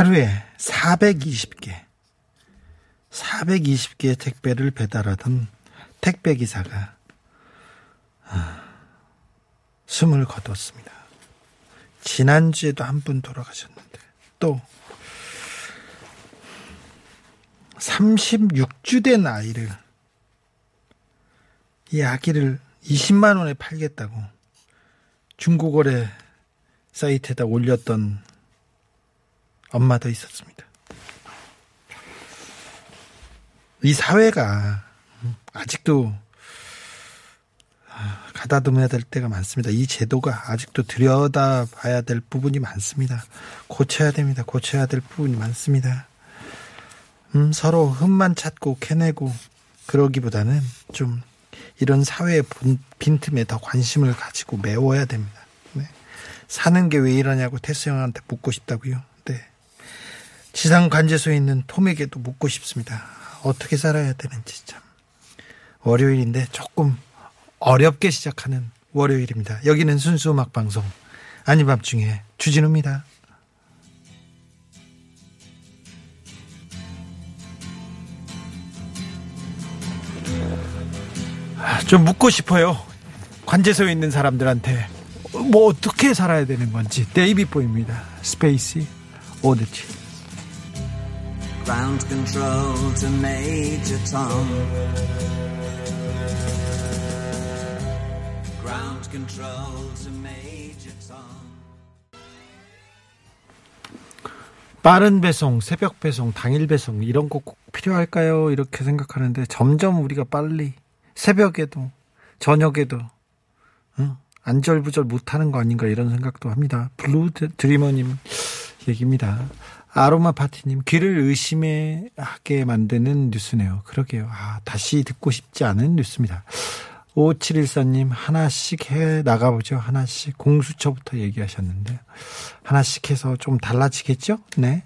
하루에 420개, 420개의 택배를 배달하던 택배 기사가 아, 숨을 거뒀습니다. 지난주에도 한 분 돌아가셨는데 또 36주 된 아이를 이 아기를 20만 원에 팔겠다고 중고거래 사이트에다 올렸던 엄마도 있었습니다. 이 사회가 아직도 가다듬어야 될 때가 많습니다. 이 제도가 아직도 들여다 봐야 될 부분이 많습니다. 고쳐야 됩니다. 고쳐야 될 부분이 많습니다. 음, 서로 흠만 찾고 캐내고 그러기보다는 좀 이런 사회의 빈틈에 더 관심을 가지고 메워야 됩니다. 네. 사는 게 왜 이러냐고 태수 형한테 묻고 싶다고요. 네. 지상 관제소에 있는 톰에게도 묻고 싶습니다. 어떻게 살아야 되는지 참. 월요일인데 조금 어렵게 시작하는 월요일입니다. 여기는 순수 음악 방송 아닌 밤중에 주진우입니다. 아, 좀 묻고 싶어요. 관제소에 있는 사람들한테 뭐 어떻게 살아야 되는 건지 데이비드 보위입니다. Space Oddity. Ground control to Major Tom. Ground control to Major Tom. 빠른 배송, 새벽 배송, 당일 배송 이런 거 꼭 필요할까요? 이렇게 생각하는데 점점 우리가 빨리 새벽에도 저녁에도 응? 안절부절 못하는 거 아닌가 이런 생각도 합니다. 블루 드리머님 얘기입니다. 아로마 파티님 귀를 의심하게 만드는 뉴스네요. 그러게요. 아, 다시 듣고 싶지 않은 뉴스입니다. 5714님 하나씩 해 나가보죠. 하나씩 공수처부터 얘기하셨는데 하나씩 해서 좀 달라지겠죠? 네.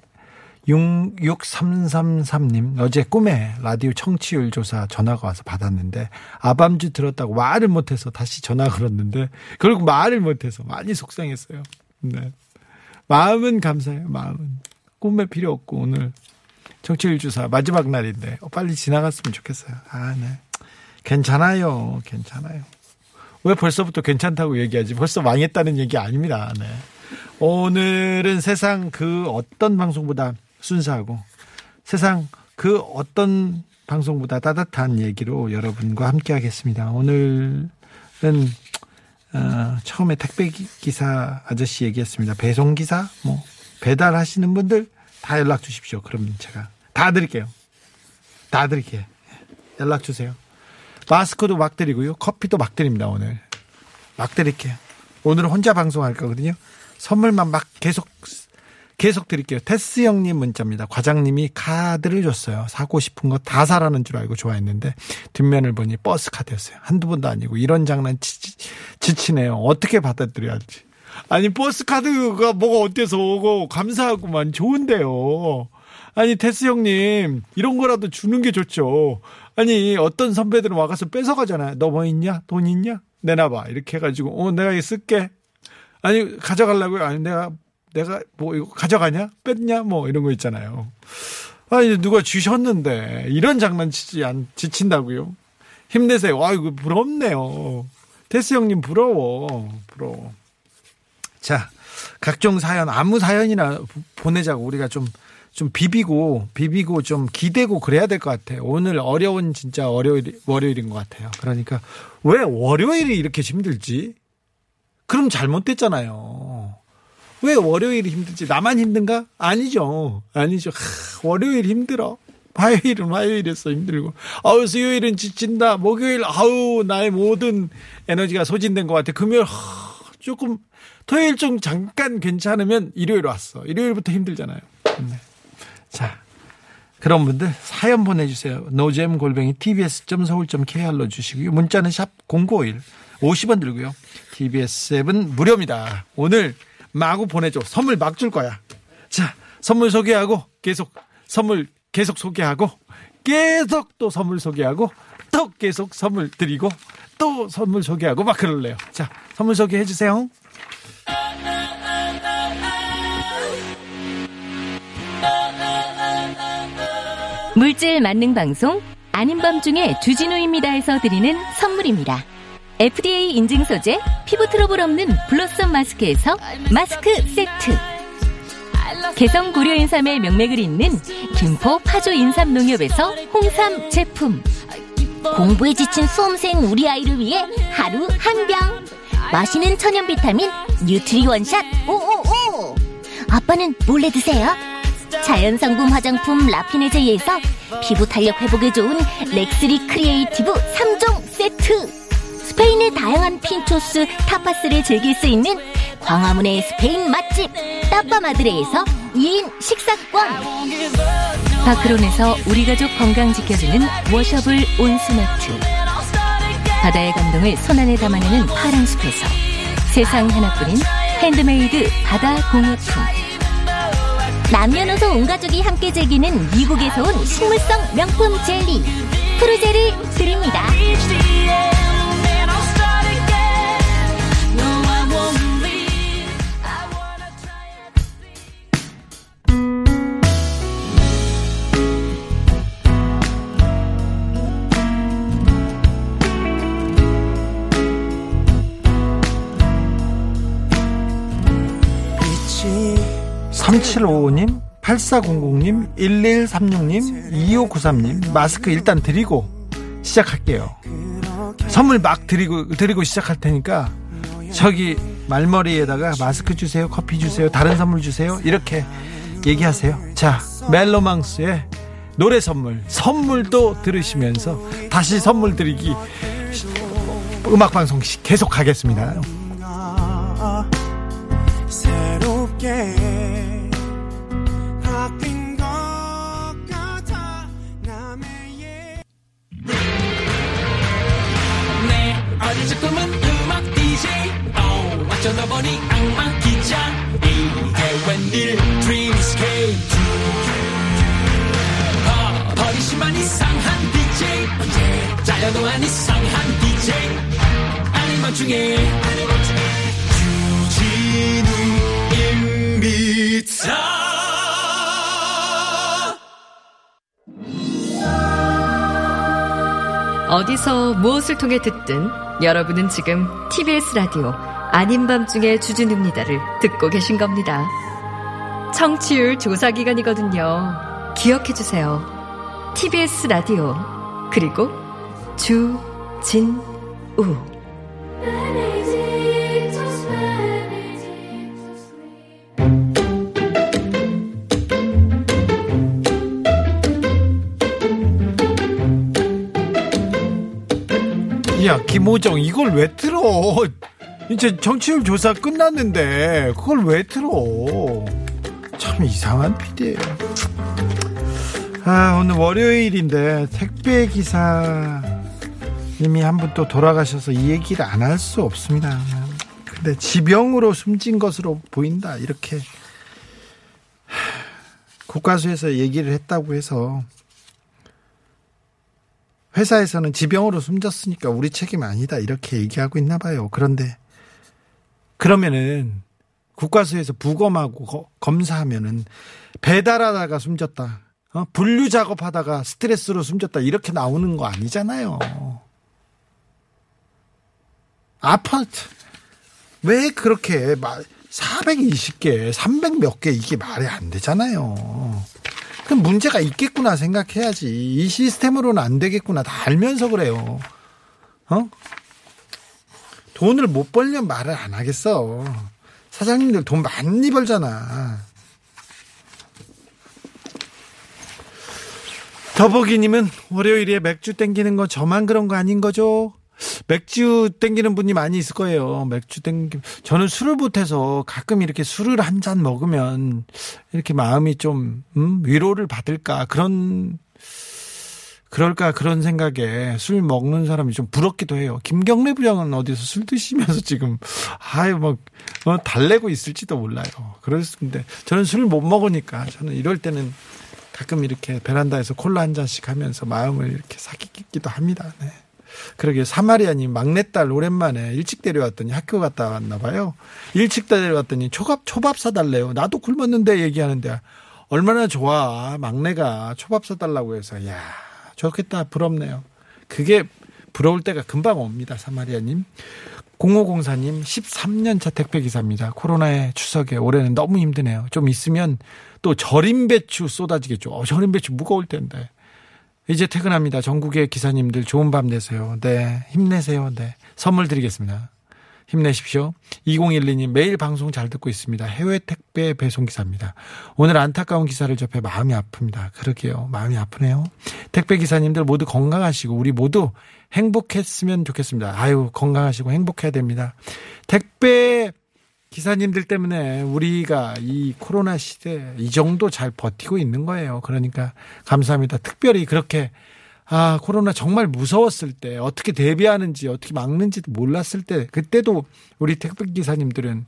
6333님 어제 꿈에 라디오 청취율 조사 전화가 와서 받았는데 아밤주 들었다고 말을 못해서 다시 전화 걸었는데 결국 말을 못해서 많이 속상했어요. 네. 마음은 감사해요. 마음은 꿈에 필요 없고 오늘 정치율 주사 마지막 날인데 어, 빨리 지나갔으면 좋겠어요. 아, 네. 괜찮아요. 괜찮아요. 왜 벌써부터 괜찮다고 얘기하지? 벌써 망했다는 얘기 아닙니다. 네. 오늘은 세상 그 어떤 방송보다 순수하고 세상 그 어떤 방송보다 따뜻한 얘기로 여러분과 함께 하겠습니다. 오늘은 어, 처음에 택배 기사 아저씨 얘기했습니다. 배송 기사, 뭐 배달하시는 분들 다 연락 주십시오. 그럼 제가 다 드릴게요. 다 드릴게요. 연락 주세요. 마스크도 막 드리고요. 커피도 막 드립니다, 오늘. 막 드릴게요. 오늘은 혼자 방송할 거거든요. 선물만 막 계속, 계속 드릴게요. 테스 형님 문자입니다. 과장님이 카드를 줬어요. 사고 싶은 거 다 사라는 줄 알고 좋아했는데, 뒷면을 보니 버스 카드였어요. 한두 번도 아니고, 이런 장난 지, 지치네요. 어떻게 받아들여야 할지. 아니 버스 카드가 뭐가 어때서요 감사하구만 좋은데요. 아니 테스 형님 이런 거라도 주는 게 좋죠. 아니 어떤 선배들은 와가서 뺏어가잖아요. 너 뭐 있냐? 돈 있냐? 내놔봐 이렇게 해가지고 어 내가 이거 쓸게. 아니 가져가려고요. 아니 내가 내가 뭐 이거 가져가냐? 뺐냐? 뭐 이런 거 있잖아요. 아니 누가 주셨는데 이런 장난치지 안 지친다고요? 힘내세요. 아이고 부럽네요. 테스 형님 부러워 부러워. 자, 각종 사연, 아무 사연이나 보내자고 우리가 좀, 좀 비비고, 비비고 좀 기대고 그래야 될 것 같아요. 오늘 어려운 진짜 월요일, 월요일인 것 같아요. 그러니까 왜 월요일이 이렇게 힘들지? 그럼 잘못됐잖아요. 왜 월요일이 힘들지? 나만 힘든가? 아니죠. 아니죠. 하, 월요일 힘들어. 화요일은 화요일에서 힘들고, 아우, 수요일은 지친다. 목요일, 아우, 나의 모든 에너지가 소진된 것 같아. 금요일, 하, 조금 토요일 좀 잠깐 괜찮으면 일요일 왔어. 일요일부터 힘들잖아요. 네. 자, 그런 분들 사연 보내주세요. 노잼 골뱅이 tbs.서울.kr로 주시고요. 문자는 샵 0951. 50원 들고요. TBS 앱은 무료입니다. 오늘 마구 보내줘. 선물 막 줄 거야. 자, 선물 소개하고 계속 선물 계속 소개하고 계속 또 선물 소개하고 또 계속 선물 드리고 또 선물 소개하고 막 그럴래요. 자, 선물 소개해 주세요. 물질 만능 방송 아닌 밤중에 주진우입니다에서 드리는 선물입니다. FDA 인증 소재 피부 트러블 없는 블러썸 마스크에서 마스크 세트. 개성 고려 인삼의 명맥을 잇는 김포 파주 인삼 농협에서 홍삼 제품. 공부에 지친 수험생 우리 아이를 위해 하루 한 병. 마시는 천연 비타민 뉴트리 원샷 오오오. 아빠는 몰래 드세요. 자연 성분 화장품 라피네제이에서 피부 탄력 회복에 좋은 렉스리 크리에이티브 3종 세트. 스페인의 다양한 pinchos tapas를 즐길 수 있는 광화문의 스페인 맛집 따빠마드레에서 2인 식사권. 바크론에서 우리 가족 건강 지켜주는 washable 온수매트. 바다의 감동을 손안에 담아내는 파란 숲에서 세상 하나뿐인 핸드메이드 바다 공예품. 남녀노소 온 가족이 함께 즐기는 미국에서 온 식물성 명품 젤리 푸르제를 드립니다. 3755님, 8400님, 1136님, 2593님, 마스크 일단 드리고 시작할게요. 선물 막 드리고, 드리고 시작할 테니까 저기 말머리에다가 마스크 주세요, 커피 주세요, 다른 선물 주세요. 이렇게 얘기하세요. 자, 멜로망스의 노래 선물, 선물도 들으시면서 다시 선물 드리기 음악 방송 계속 가겠습니다. 새롭게 어, 어쩌다 보니 악마 기자. 이게 웬일? Dreamscape 어, 버리시만 이상한 DJ. 언제 잘려도 안 이상한 DJ. 아닌 것 중에. 주진우 임비타 어디서 무엇을 통해 듣든 여러분은 지금 TBS 라디오 아닌 밤중에 주진우입니다를 듣고 계신 겁니다. 청취율 조사 기간이거든요. 기억해 주세요. TBS 라디오 그리고 주진우 김호정 이걸 왜 틀어? 이제 정치율 조사 끝났는데 그걸 왜 틀어? 참 이상한 피디예요. 아 오늘 월요일인데 택배 기사 님이 한 분 또 돌아가셔서 이 얘기를 안 할 수 없습니다. 근데 지병으로 숨진 것으로 보인다 이렇게. 하, 국가수에서 얘기를 했다고 해서 회사에서는 지병으로 숨졌으니까 우리 책임 아니다 이렇게 얘기하고 있나 봐요. 그런데 그러면은 국과수에서 부검하고 거- 검사하면은 배달하다가 숨졌다. 어? 분류 작업하다가 스트레스로 숨졌다 이렇게 나오는 거 아니잖아요. 아파트 왜 그렇게 420개, 300 몇 개 이게 말이 안 되잖아요. 그럼 문제가 있겠구나 생각해야지. 이 시스템으로는 안 되겠구나. 다 알면서 그래요. 어? 돈을 못 벌면 말을 안 하겠어. 사장님들 돈 많이 벌잖아. 더보기님은 월요일에 맥주 땡기는 거 저만 그런 거 아닌 거죠? 맥주 땡기는 분이 많이 있을 거예요. 맥주 땡기. 저는 술을 못해서 가끔 이렇게 술을 한 잔 먹으면 이렇게 마음이 좀 음, 위로를 받을까 그런 그럴까 그런 생각에 술 먹는 사람이 좀 부럽기도 해요. 김경래 부장은 어디서 술 드시면서 지금 아유 막 어, 달래고 있을지도 몰라요. 그랬는데 저는 술을 못 먹으니까 저는 이럴 때는 가끔 이렇게 베란다에서 콜라 한 잔씩 하면서 마음을 이렇게 삭히기도 합니다. 네. 그러게 사마리아님 막내딸 오랜만에 일찍 데려왔더니 학교 갔다 왔나 봐요. 일찍 데려왔더니 초밥 초밥 사달래요. 나도 굶었는데 얘기하는데 얼마나 좋아 막내가 초밥 사달라고 해서 야 좋겠다 부럽네요. 그게 부러울 때가 금방 옵니다 사마리아님. 0504님 13년차 택배기사입니다. 코로나의 추석에 올해는 너무 힘드네요. 좀 있으면 또 절임 배추 쏟아지겠죠. 어, 절임 배추 무거울 텐데. 이제 퇴근합니다. 전국의 기사님들 좋은 밤 되세요. 네. 힘내세요. 네. 선물 드리겠습니다. 힘내십시오. 2012님 매일 방송 잘 듣고 있습니다. 해외 택배 배송 기사입니다. 오늘 안타까운 기사를 접해 마음이 아픕니다. 그러게요. 마음이 아프네요. 택배 기사님들 모두 건강하시고 우리 모두 행복했으면 좋겠습니다. 아유, 건강하시고 행복해야 됩니다. 택배 기사님들 때문에 우리가 이 코로나 시대 이 정도 잘 버티고 있는 거예요. 그러니까 감사합니다. 특별히 그렇게 아, 코로나 정말 무서웠을 때 어떻게 대비하는지 어떻게 막는지도 몰랐을 때 그때도 우리 택배 기사님들은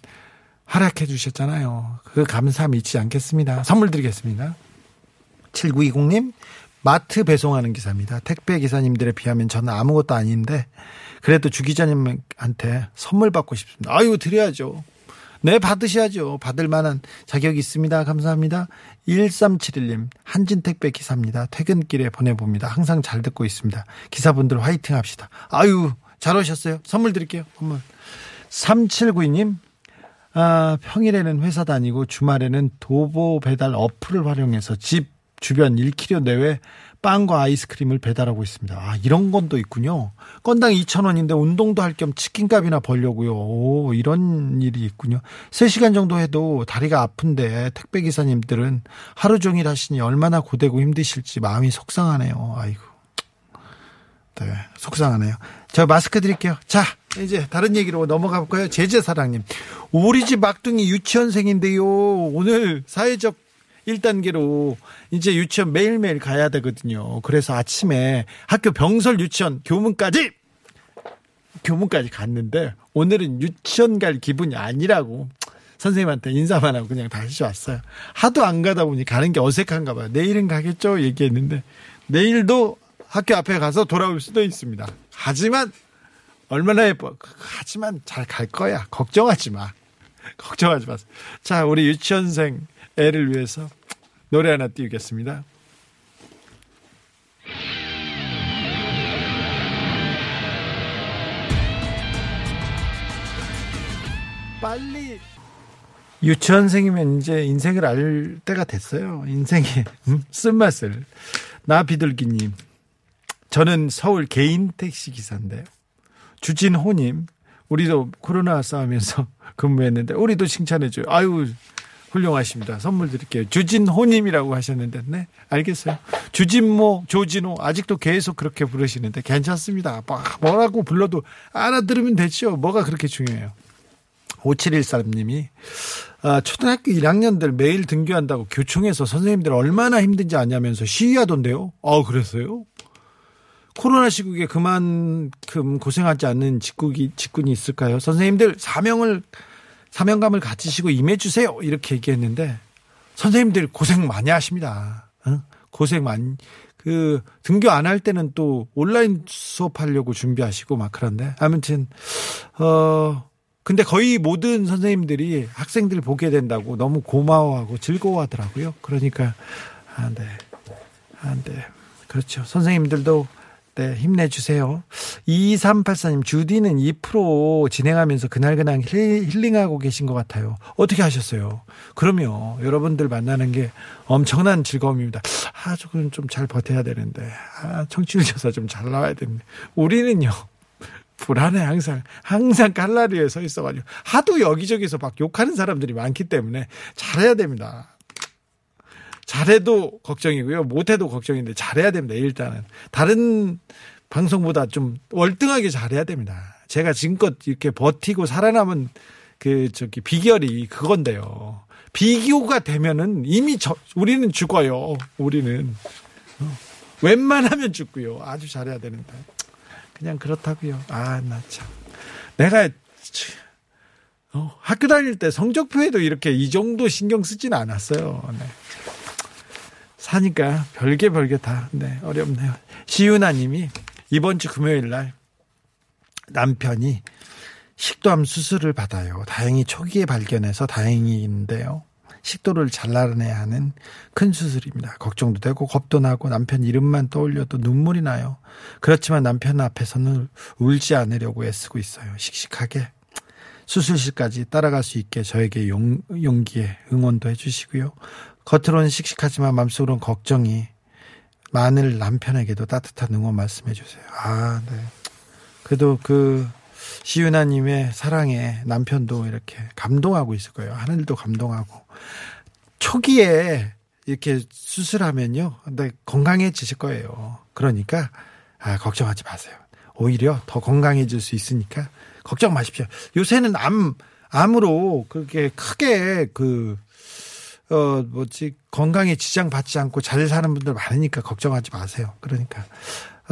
활약해 주셨잖아요. 그 감사함 잊지 않겠습니다. 선물 드리겠습니다. 7920님 마트 배송하는 기사입니다. 택배 기사님들에 비하면 저는 아무것도 아닌데 그래도 주 기자님한테 선물 받고 싶습니다. 아유 드려야죠. 네 받으셔야죠. 받을 만한 자격이 있습니다. 감사합니다. 1371님 한진택배 기사입니다. 퇴근길에 보내봅니다. 항상 잘 듣고 있습니다. 기사분들 화이팅 합시다. 아유 잘 오셨어요. 선물 드릴게요. 선물. 3792님 아, 평일에는 회사 다니고 주말에는 도보 배달 어플을 활용해서 집 주변 1km 내외 빵과 아이스크림을 배달하고 있습니다. 아, 이런 건도 있군요. 건당 2,000원인데 운동도 할 겸 치킨값이나 벌려고요. 오, 이런 일이 있군요. 3시간 정도 해도 다리가 아픈데 택배 기사님들은 하루 종일 하시니 얼마나 고되고 힘드실지 마음이 속상하네요. 아이고. 네, 속상하네요. 저 마스크 드릴게요. 자, 이제 다른 얘기로 넘어가 볼까요? 제재사랑님. 우리 집 막둥이 유치원생인데요. 오늘 사회적 1단계로 이제 유치원 매일매일 가야 되거든요. 그래서 아침에 학교 병설 유치원 교문까지 교문까지 갔는데 오늘은 유치원 갈 기분이 아니라고 선생님한테 인사만 하고 그냥 다시 왔어요. 하도 안 가다 보니 가는 게 어색한가 봐요. 내일은 가겠죠? 얘기했는데 내일도 학교 앞에 가서 돌아올 수도 있습니다. 하지만 얼마나 예뻐. 하지만 잘 갈 거야. 걱정하지 마. 걱정하지 마세요. 자, 우리 유치원생 애를 위해서 노래 하나 띄우겠습니다. 빨리 유치원생이면 이제 인생을 알 때가 됐어요. 인생의 음, 쓴맛을. 나 비둘기님. 저는 서울 개인 택시 기사인데요. 주진호님. 우리도 코로나 싸우면서 근무했는데 우리도 칭찬해줘요. 아유 훌륭하십니다. 선물 드릴게요. 주진호님이라고 하셨는데, 네, 알겠어요. 주진모, 조진호, 아직도 계속 그렇게 부르시는데, 괜찮습니다. 뭐, 뭐라고 불러도 알아들으면 되죠. 뭐가 그렇게 중요해요. 5713님이, 아, 초등학교 1학년들 매일 등교한다고 교총에서 선생님들 얼마나 힘든지 아냐면서 시위하던데요. 어, 그랬어요? 코로나 시국에 그만큼 고생하지 않는 직국이, 직군이 있을까요? 선생님들 사명을 사명감을 가지시고 임해주세요. 이렇게 얘기했는데 선생님들 고생 많이 하십니다. 어? 고생 많이. 그 등교 안 할 때는 또 온라인 수업하려고 준비하시고 막 그런데 아무튼 어 근데 거의 모든 선생님들이 학생들 보게 된다고 너무 고마워하고 즐거워하더라고요. 그러니까 아 네. 아 네. 그렇죠. 선생님들도 네, 힘내주세요. 2384님, 주디는 2% 진행하면서 그날그날 힐링하고 계신 것 같아요. 어떻게 하셨어요? 그럼요. 여러분들 만나는 게 엄청난 즐거움입니다. 아, 조금 좀 잘 버텨야 되는데. 아, 청취율 조사 좀 잘 나와야 되는데. 우리는요. 불안해, 항상. 항상 칼라리에 서 있어가지고. 하도 여기저기서 막 욕하는 사람들이 많기 때문에 잘해야 됩니다. 잘해도 걱정이고요. 못해도 걱정인데 잘해야 됩니다. 일단은 다른 방송보다 좀 월등하게 잘해야 됩니다. 제가 지금껏 이렇게 버티고 살아남은 그 저기 비결이 그건데요. 비교가 되면은 이미 저, 우리는 죽어요. 우리는 어. 웬만하면 죽고요. 아주 잘해야 되는데 그냥 그렇다고요. 아 나 참 내가 어, 학교 다닐 때 성적표에도 이렇게 이 정도 신경 쓰진 않았어요. 네. 사니까 별게 별게 다 네, 어렵네요. 시윤아님이 이번 주 금요일 날 남편이 식도암 수술을 받아요. 다행히 초기에 발견해서 다행인데요. 식도를 잘라내야 하는 큰 수술입니다. 걱정도 되고 겁도 나고 남편 이름만 떠올려도 눈물이 나요. 그렇지만 남편 앞에서는 울지 않으려고 애쓰고 있어요. 씩씩하게 수술실까지 따라갈 수 있게 저에게 용, 용기에 응원도 해주시고요. 겉으로는 씩씩하지만 마음속으로는 걱정이 많을 남편에게도 따뜻한 응원 말씀해 주세요. 아, 네. 그래도 그 시윤아님의 사랑에 남편도 이렇게 감동하고 있을 거예요. 하늘도 감동하고. 초기에 이렇게 수술하면요. 네, 건강해지실 거예요. 그러니까, 아, 걱정하지 마세요. 오히려 더 건강해질 수 있으니까 걱정 마십시오. 요새는 암, 암으로 그렇게 크게 그, 어, 뭐지, 건강에 지장 받지 않고 잘 사는 분들 많으니까 걱정하지 마세요. 그러니까.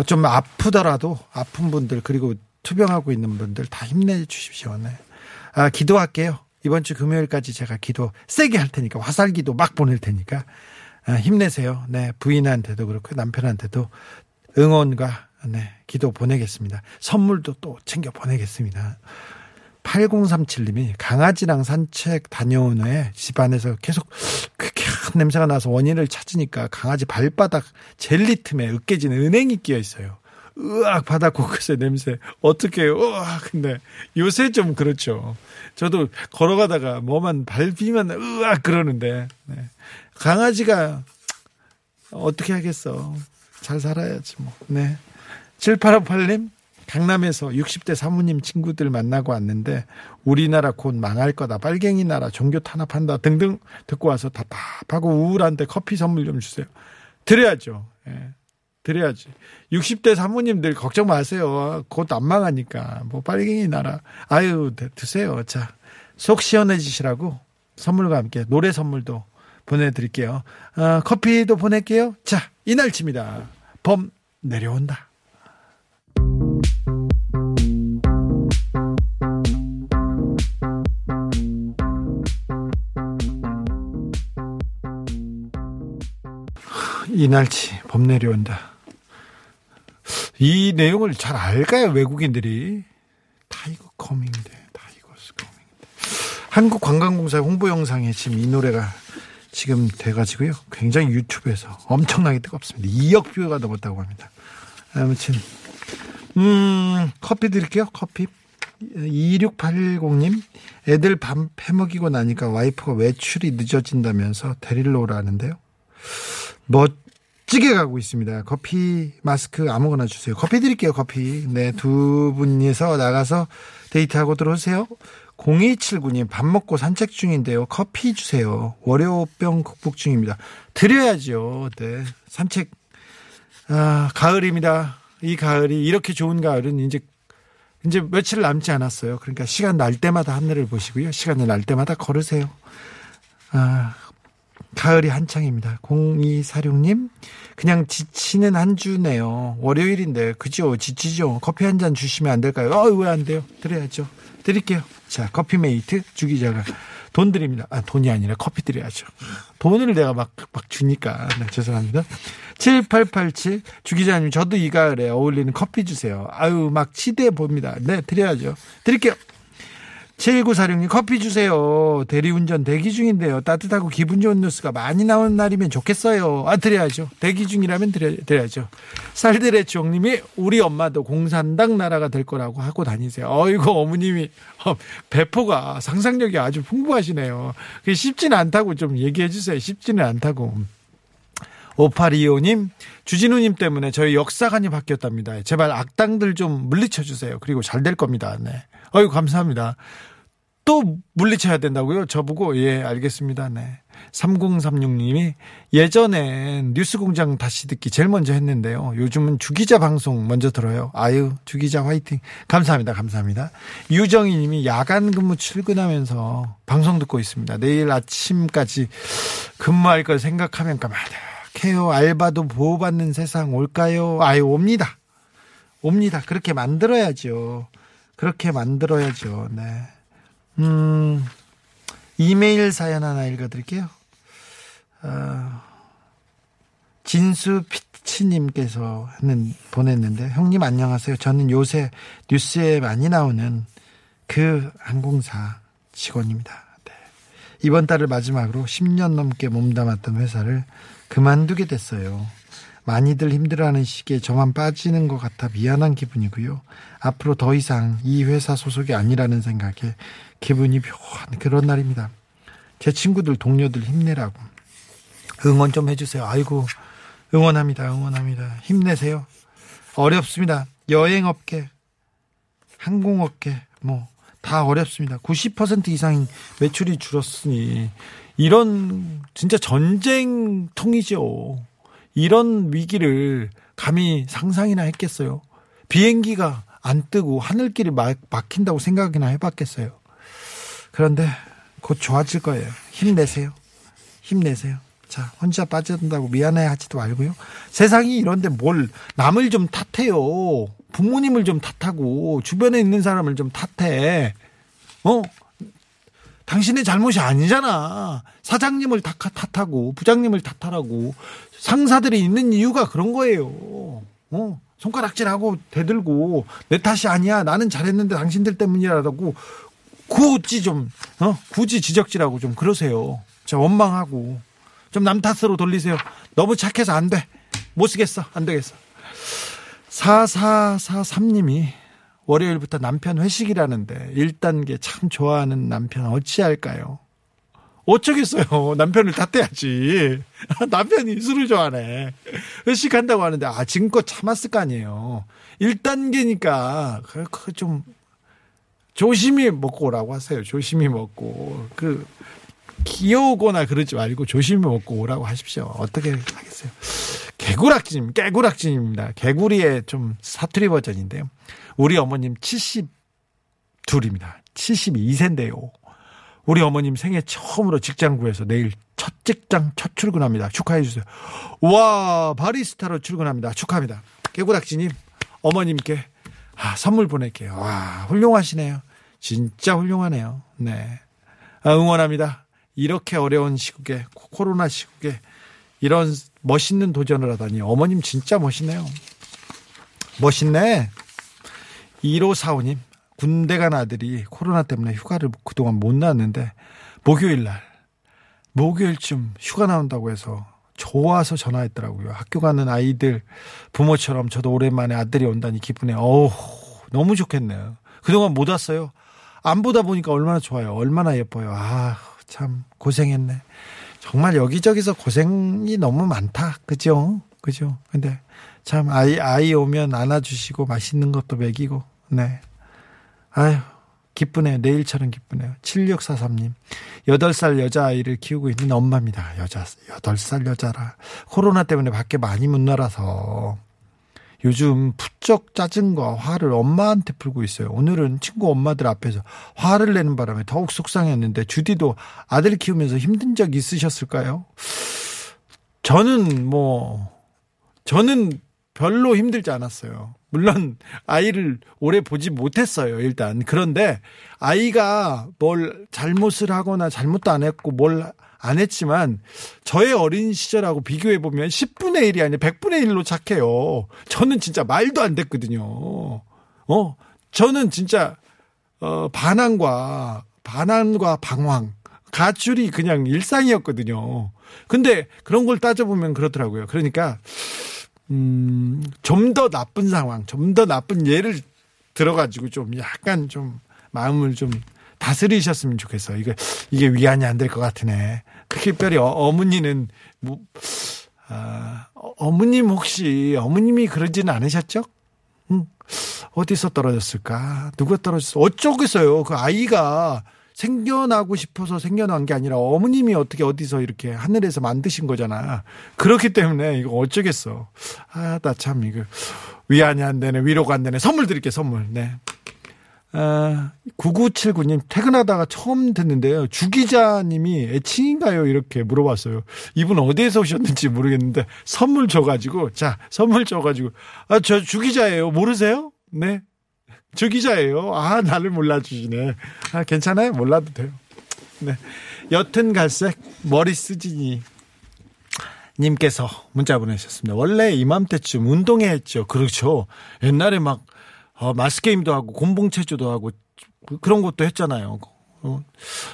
좀 아프더라도 아픈 분들, 그리고 투병하고 있는 분들 다 힘내 주십시오. 네. 아, 기도할게요. 이번 주 금요일까지 제가 기도 세게 할 테니까 화살 기도 막 보낼 테니까 아, 힘내세요. 네, 부인한테도 그렇고 남편한테도 응원과 네, 기도 보내겠습니다. 선물도 또 챙겨 보내겠습니다. 8037님이 강아지랑 산책 다녀온 후에 집안에서 계속 쾌쾌한 냄새가 나서 원인을 찾으니까 강아지 발바닥 젤리 틈에 으깨진 은행이 끼어 있어요. 으악 바닥 곳곳에 냄새 어떻게? 으악 근데 요새 좀 그렇죠. 저도 걸어가다가 뭐만 밟히면 으악 그러는데 네. 강아지가 어떻게 하겠어? 잘 살아야지 뭐. 네. 7858님 강남에서 60대 사모님 친구들 만나고 왔는데 우리나라 곧 망할 거다. 빨갱이 나라 종교 탄압한다 등등 듣고 와서 답답하고 우울한데 커피 선물 좀 주세요. 드려야죠. 예. 드려야지. 60대 사모님들 걱정 마세요. 곧 안 망하니까. 뭐 빨갱이 나라. 아유, 드세요. 자, 속 시원해지시라고 선물과 함께 노래 선물도 보내드릴게요. 어, 커피도 보낼게요. 자, 이날치입니다. 범 내려온다. 이날치 범 내려온다. 이 내용을 잘 알까요 외국인들이? tiger coming인데 tigers coming인데. 한국 관광공사 홍보 영상에 지금 이 노래가 지금 돼가지고요. 굉장히 유튜브에서 엄청나게 뜨겁습니다. 2억 뷰가 넘었다고 합니다. 아무튼 음 커피 드릴게요 커피. 2680님 애들 밥 해먹이고 나니까 와이프가 외출이 늦어진다면서 데리러 오라는데요. 멋 지게 가고 있습니다. 커피, 마스크 아무거나 주세요. 커피 드릴게요, 커피. 네, 두 분이서 나가서 데이트하고 들어오세요. 0279님, 밥 먹고 산책 중인데요. 커피 주세요. 월요병 극복 중입니다. 드려야죠. 네. 산책, 아, 가을입니다. 이 가을이, 이렇게 좋은 가을은 이제, 이제 며칠 남지 않았어요. 그러니까 시간 날 때마다 하늘을 보시고요. 시간이 날 때마다 걸으세요. 아, 가을이 한창입니다. 0246님, 그냥 지치는 한 주네요. 월요일인데, 그죠? 지치죠? 커피 한 잔 주시면 안 될까요? 어, 왜 안 돼요? 드려야죠. 드릴게요. 자, 커피메이트 주기자가 돈 드립니다. 아, 돈이 아니라 커피 드려야죠. 돈을 내가 막, 막 주니까. 네, 죄송합니다. 7887 주기자님, 저도 이 가을에 어울리는 커피 주세요. 아유, 막 치대해 봅니다. 네, 드려야죠. 드릴게요. 7946님 커피 주세요. 대리운전 대기 중인데요. 따뜻하고 기분 좋은 뉴스가 많이 나오는 날이면 좋겠어요. 아, 드려야죠. 대기 중이라면 드려, 드려야죠. 쌀들의 주옥님이 우리 엄마도 공산당 나라가 될 거라고 하고 다니세요. 어이구, 어머님이, 어, 배포가 상상력이 아주 풍부하시네요. 그게 쉽지는 않다고 좀 얘기해 주세요. 쉽지는 않다고. 5825님, 주진우님 때문에 저희 역사관이 바뀌었답니다. 제발 악당들 좀 물리쳐 주세요. 그리고 잘 될 겁니다. 네. 어유 감사합니다. 또 물리쳐야 된다고요? 저보고, 예, 알겠습니다. 네. 3036님이 예전엔 뉴스 공장 다시 듣기 제일 먼저 했는데요. 요즘은 주기자 방송 먼저 들어요. 아유, 주기자 화이팅. 감사합니다. 감사합니다. 유정희 님이 야간 근무 출근하면서 방송 듣고 있습니다. 내일 아침까지 근무할 걸 생각하면 까마득 해요. 알바도 보호받는 세상 올까요? 아유, 옵니다. 옵니다. 그렇게 만들어야죠. 그렇게 만들어야죠. 네. 음, 이메일 사연 하나 읽어드릴게요. 어, 진수 피치님께서 보냈는데, 형님 안녕하세요. 저는 요새 뉴스에 많이 나오는 그 항공사 직원입니다. 네. 이번 달을 마지막으로 10년 넘게 몸담았던 회사를 그만두게 됐어요. 많이들 힘들어하는 시기에 저만 빠지는 것 같아 미안한 기분이고요. 앞으로 더 이상 이 회사 소속이 아니라는 생각에 기분이 묘한 그런 날입니다. 제 친구들, 동료들 힘내라고. 응원 좀 해주세요. 아이고, 응원합니다. 응원합니다. 힘내세요. 어렵습니다. 여행업계, 항공업계, 뭐, 다 어렵습니다. 90% 이상 매출이 줄었으니, 이런, 진짜 전쟁통이죠. 이런 위기를 감히 상상이나 했겠어요. 비행기가 안 뜨고 하늘길이 막, 막힌다고 생각이나 해봤겠어요. 그런데 곧 좋아질 거예요. 힘내세요. 힘내세요. 자, 혼자 빠져든다고 미안해 하지도 말고요. 세상이 이런데 뭘 남을 좀 탓해요. 부모님을 좀 탓하고 주변에 있는 사람을 좀 탓해. 어? 당신의 잘못이 아니잖아. 사장님을 다 탓하고 부장님을 탓하라고 상사들이 있는 이유가 그런 거예요. 어? 손가락질하고 대들고 내 탓이 아니야. 나는 잘했는데 당신들 때문이라고 굳이 좀 어? 굳이 지적질하고 좀 그러세요. 저 원망하고 좀 남 탓으로 돌리세요. 너무 착해서 안 돼. 못 쓰겠어. 안 되겠어. 4443님이 월요일부터 남편 회식이라는데 1단계 참 좋아하는 남편 어찌할까요? 어쩌겠어요. 남편을 탓해야지. 남편이 술을 좋아하네. 회식한다고 하는데, 아, 지금껏 참았을 거 아니에요. 1단계니까, 그, 그, 좀, 조심히 먹고 오라고 하세요. 조심히 먹고. 그, 귀여우거나 그러지 말고 조심히 먹고 오라고 하십시오. 어떻게 하겠어요. 개구락진, 깨구락진입니다. 개구리의 좀 사투리 버전인데요. 우리 어머님 72입니다. 72세인데요. 우리 어머님 생애 처음으로 직장 구해서 내일 첫 직장 첫 출근합니다. 축하해 주세요. 와 바리스타로 출근합니다. 축하합니다. 개구락지님 어머님께 아, 선물 보낼게요. 와 훌륭하시네요. 진짜 훌륭하네요. 네 아, 응원합니다. 이렇게 어려운 시국에 코로나 시국에 이런 멋있는 도전을 하다니 어머님 진짜 멋있네요. 멋있네. 1545님 군대 간 아들이 코로나 때문에 휴가를 그동안 못 나왔는데 목요일 날 목요일쯤 휴가 나온다고 해서 좋아서 전화했더라고요. 학교 가는 아이들 부모처럼 저도 오랜만에 아들이 온다니 기분에 어우 너무 좋겠네요. 그동안 못 왔어요. 안 보다 보니까 얼마나 좋아요. 얼마나 예뻐요. 아, 참 고생했네. 정말 여기저기서 고생이 너무 많다. 그죠? 그죠? 근데 참 아이 아이 오면 안아 주시고 맛있는 것도 먹이고 네. 아유, 기쁘네요. 내일처럼 기쁘네요. 7643님. 8살 여자아이를 키우고 있는 엄마입니다. 여자, 8살 여자라. 코로나 때문에 밖에 많이 못 나라서 요즘 부쩍 짜증과 화를 엄마한테 풀고 있어요. 오늘은 친구 엄마들 앞에서 화를 내는 바람에 더욱 속상했는데 주디도 아들 키우면서 힘든 적 있으셨을까요? 저는 뭐, 저는 별로 힘들지 않았어요. 물론 아이를 오래 보지 못했어요. 일단 그런데 아이가 뭘 잘못을 하거나 잘못도 안 했고 뭘 안 했지만 저의 어린 시절하고 비교해 보면 10분의 1이 아니라 100분의 1로 착해요. 저는 진짜 말도 안 됐거든요. 어, 저는 진짜 어 반항과 반항과 방황 가출이 그냥 일상이었거든요. 근데 그런 걸 따져보면 그렇더라고요. 그러니까 음, 좀 더 나쁜 상황, 좀 더 나쁜 예를 들어가지고 좀 약간 좀 마음을 좀 다스리셨으면 좋겠어. 이게, 이게 위안이 안 될 것 같으네. 특별히 어, 어머니는, 뭐, 아, 어머님 혹시, 어머님이 그러지는 않으셨죠? 응. 어디서 떨어졌을까? 누가 떨어졌어? 어쩌겠어요. 그 아이가 생겨나고 싶어서 생겨난 게 아니라 어머님이 어떻게 어디서 이렇게 하늘에서 만드신 거잖아. 그렇기 때문에 이거 어쩌겠어. 아, 나 참 이거 위안이 안 되네. 위로가 안 되네. 선물 드릴게, 선물. 네. 아, 9979님 퇴근하다가 처음 듣는데요. 주 기자님이 애칭인가요? 이렇게 물어봤어요. 이분 어디에서 오셨는지 모르겠는데 선물 줘가지고 자 선물 줘가지고 아 저 주 기자예요. 모르세요? 네. 주 기자예요. 아 나를 몰라주시네. 아 괜찮아요. 몰라도 돼요. 네. 옅은 갈색 머리 쓰지니 님께서 문자 보내셨습니다. 원래 이맘때쯤 운동회 했죠. 그렇죠. 옛날에 막 어, 마스게임도 하고 곤봉체조도 하고 그런 것도 했잖아요. 어,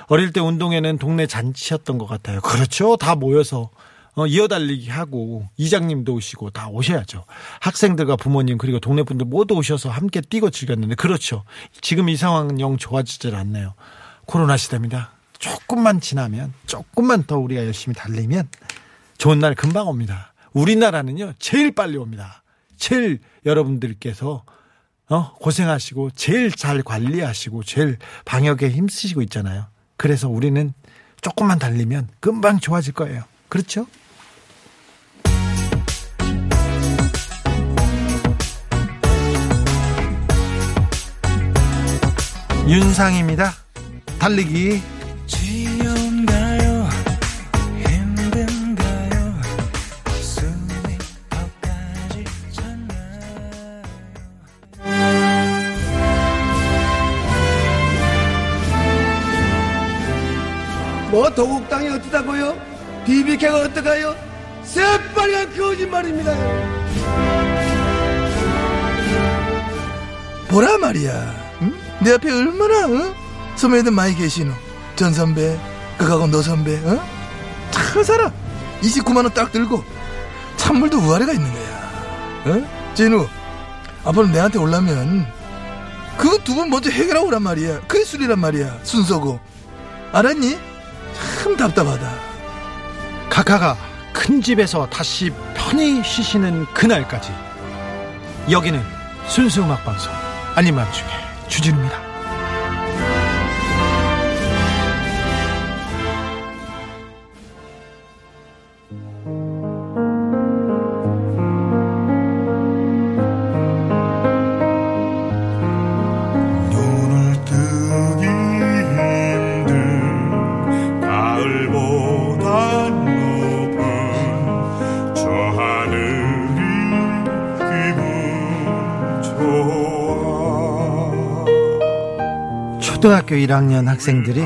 어릴 때 운동회는 동네 잔치였던 것 같아요. 그렇죠. 다 모여서 어, 이어달리기 하고 이장님도 오시고 다 오셔야죠. 학생들과 부모님 그리고 동네 분들 모두 오셔서 함께 뛰고 즐겼는데 그렇죠. 지금 이 상황은 영 좋아지질 않네요. 코로나 시대입니다. 조금만 지나면 조금만 더 우리가 열심히 달리면 좋은 날 금방 옵니다. 우리나라는요 제일 빨리 옵니다. 제일 여러분들께서 어, 고생하시고 제일 잘 관리하시고 제일 방역에 힘쓰시고 있잖아요. 그래서 우리는 조금만 달리면 금방 좋아질 거예요. 그렇죠? 윤상입니다. 달리기. 뭐 도곡당이 어쩌다고요? BBK가 어떡하요? 새빨간 거짓말입니다. 보라 말이야. 응? 내 앞에 얼마나 응? 선배들 많이 계시노. 전 선배, 그하고 너 선배, 어? 잘 살아. 29만 원 딱 들고 찬물도 우아래가 있는 거야. 어? 진우, 앞으로 내한테 올라면 그거 두 번 먼저 해결하고 오란 말이야. 그게 술이란 말이야. 순서고. 알았니? 참 답답하다. 카카가 큰 집에서 다시 편히 쉬시는 그날까지 여기는 순수 음악 방송 아닌 밤중에 주진우입니다. 초등학교 1학년 학생들이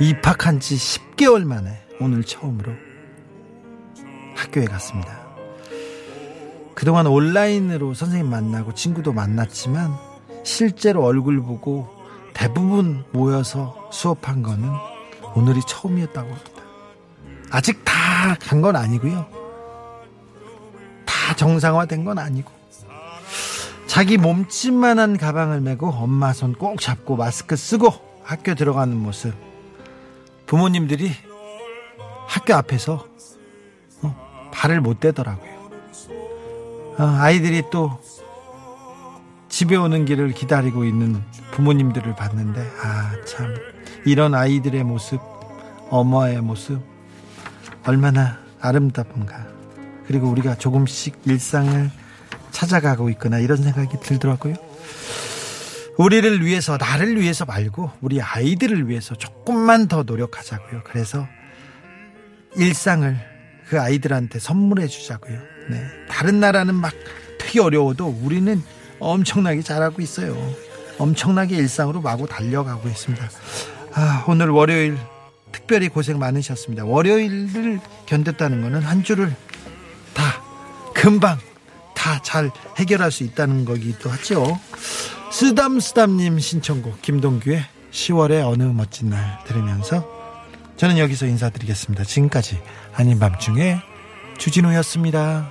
입학한 지 10개월 만에 오늘 처음으로 학교에 갔습니다. 그동안 온라인으로 선생님 만나고 친구도 만났지만 실제로 얼굴 보고 대부분 모여서 수업한 거는 오늘이 처음이었다고 합니다. 아직 다 간 건 아니고요. 다 정상화된 건 아니고 자기 몸집만한 가방을 메고 엄마 손 꼭 잡고 마스크 쓰고 학교 들어가는 모습 부모님들이 학교 앞에서 어, 발을 못 대더라고요. 어, 아이들이 또 집에 오는 길을 기다리고 있는 부모님들을 봤는데 아 참 이런 아이들의 모습 엄마의 모습 얼마나 아름답은가 그리고 우리가 조금씩 일상을 찾아가고 있구나 이런 생각이 들더라고요. 우리를 위해서 나를 위해서 말고 우리 아이들을 위해서 조금만 더 노력하자고요. 그래서 일상을 그 아이들한테 선물해 주자고요. 네. 다른 나라는 막 되게 어려워도 우리는 엄청나게 잘하고 있어요. 엄청나게 일상으로 마구 달려가고 있습니다. 아, 오늘 월요일 특별히 고생 많으셨습니다. 월요일을 견뎠다는 것은 한 주를 다 금방 다 잘 해결할 수 있다는 거기도 하죠. 쓰담쓰담님 신청곡 김동규의 10월의 어느 멋진 날 들으면서 저는 여기서 인사드리겠습니다. 지금까지 아닌 밤중에 주진우였습니다.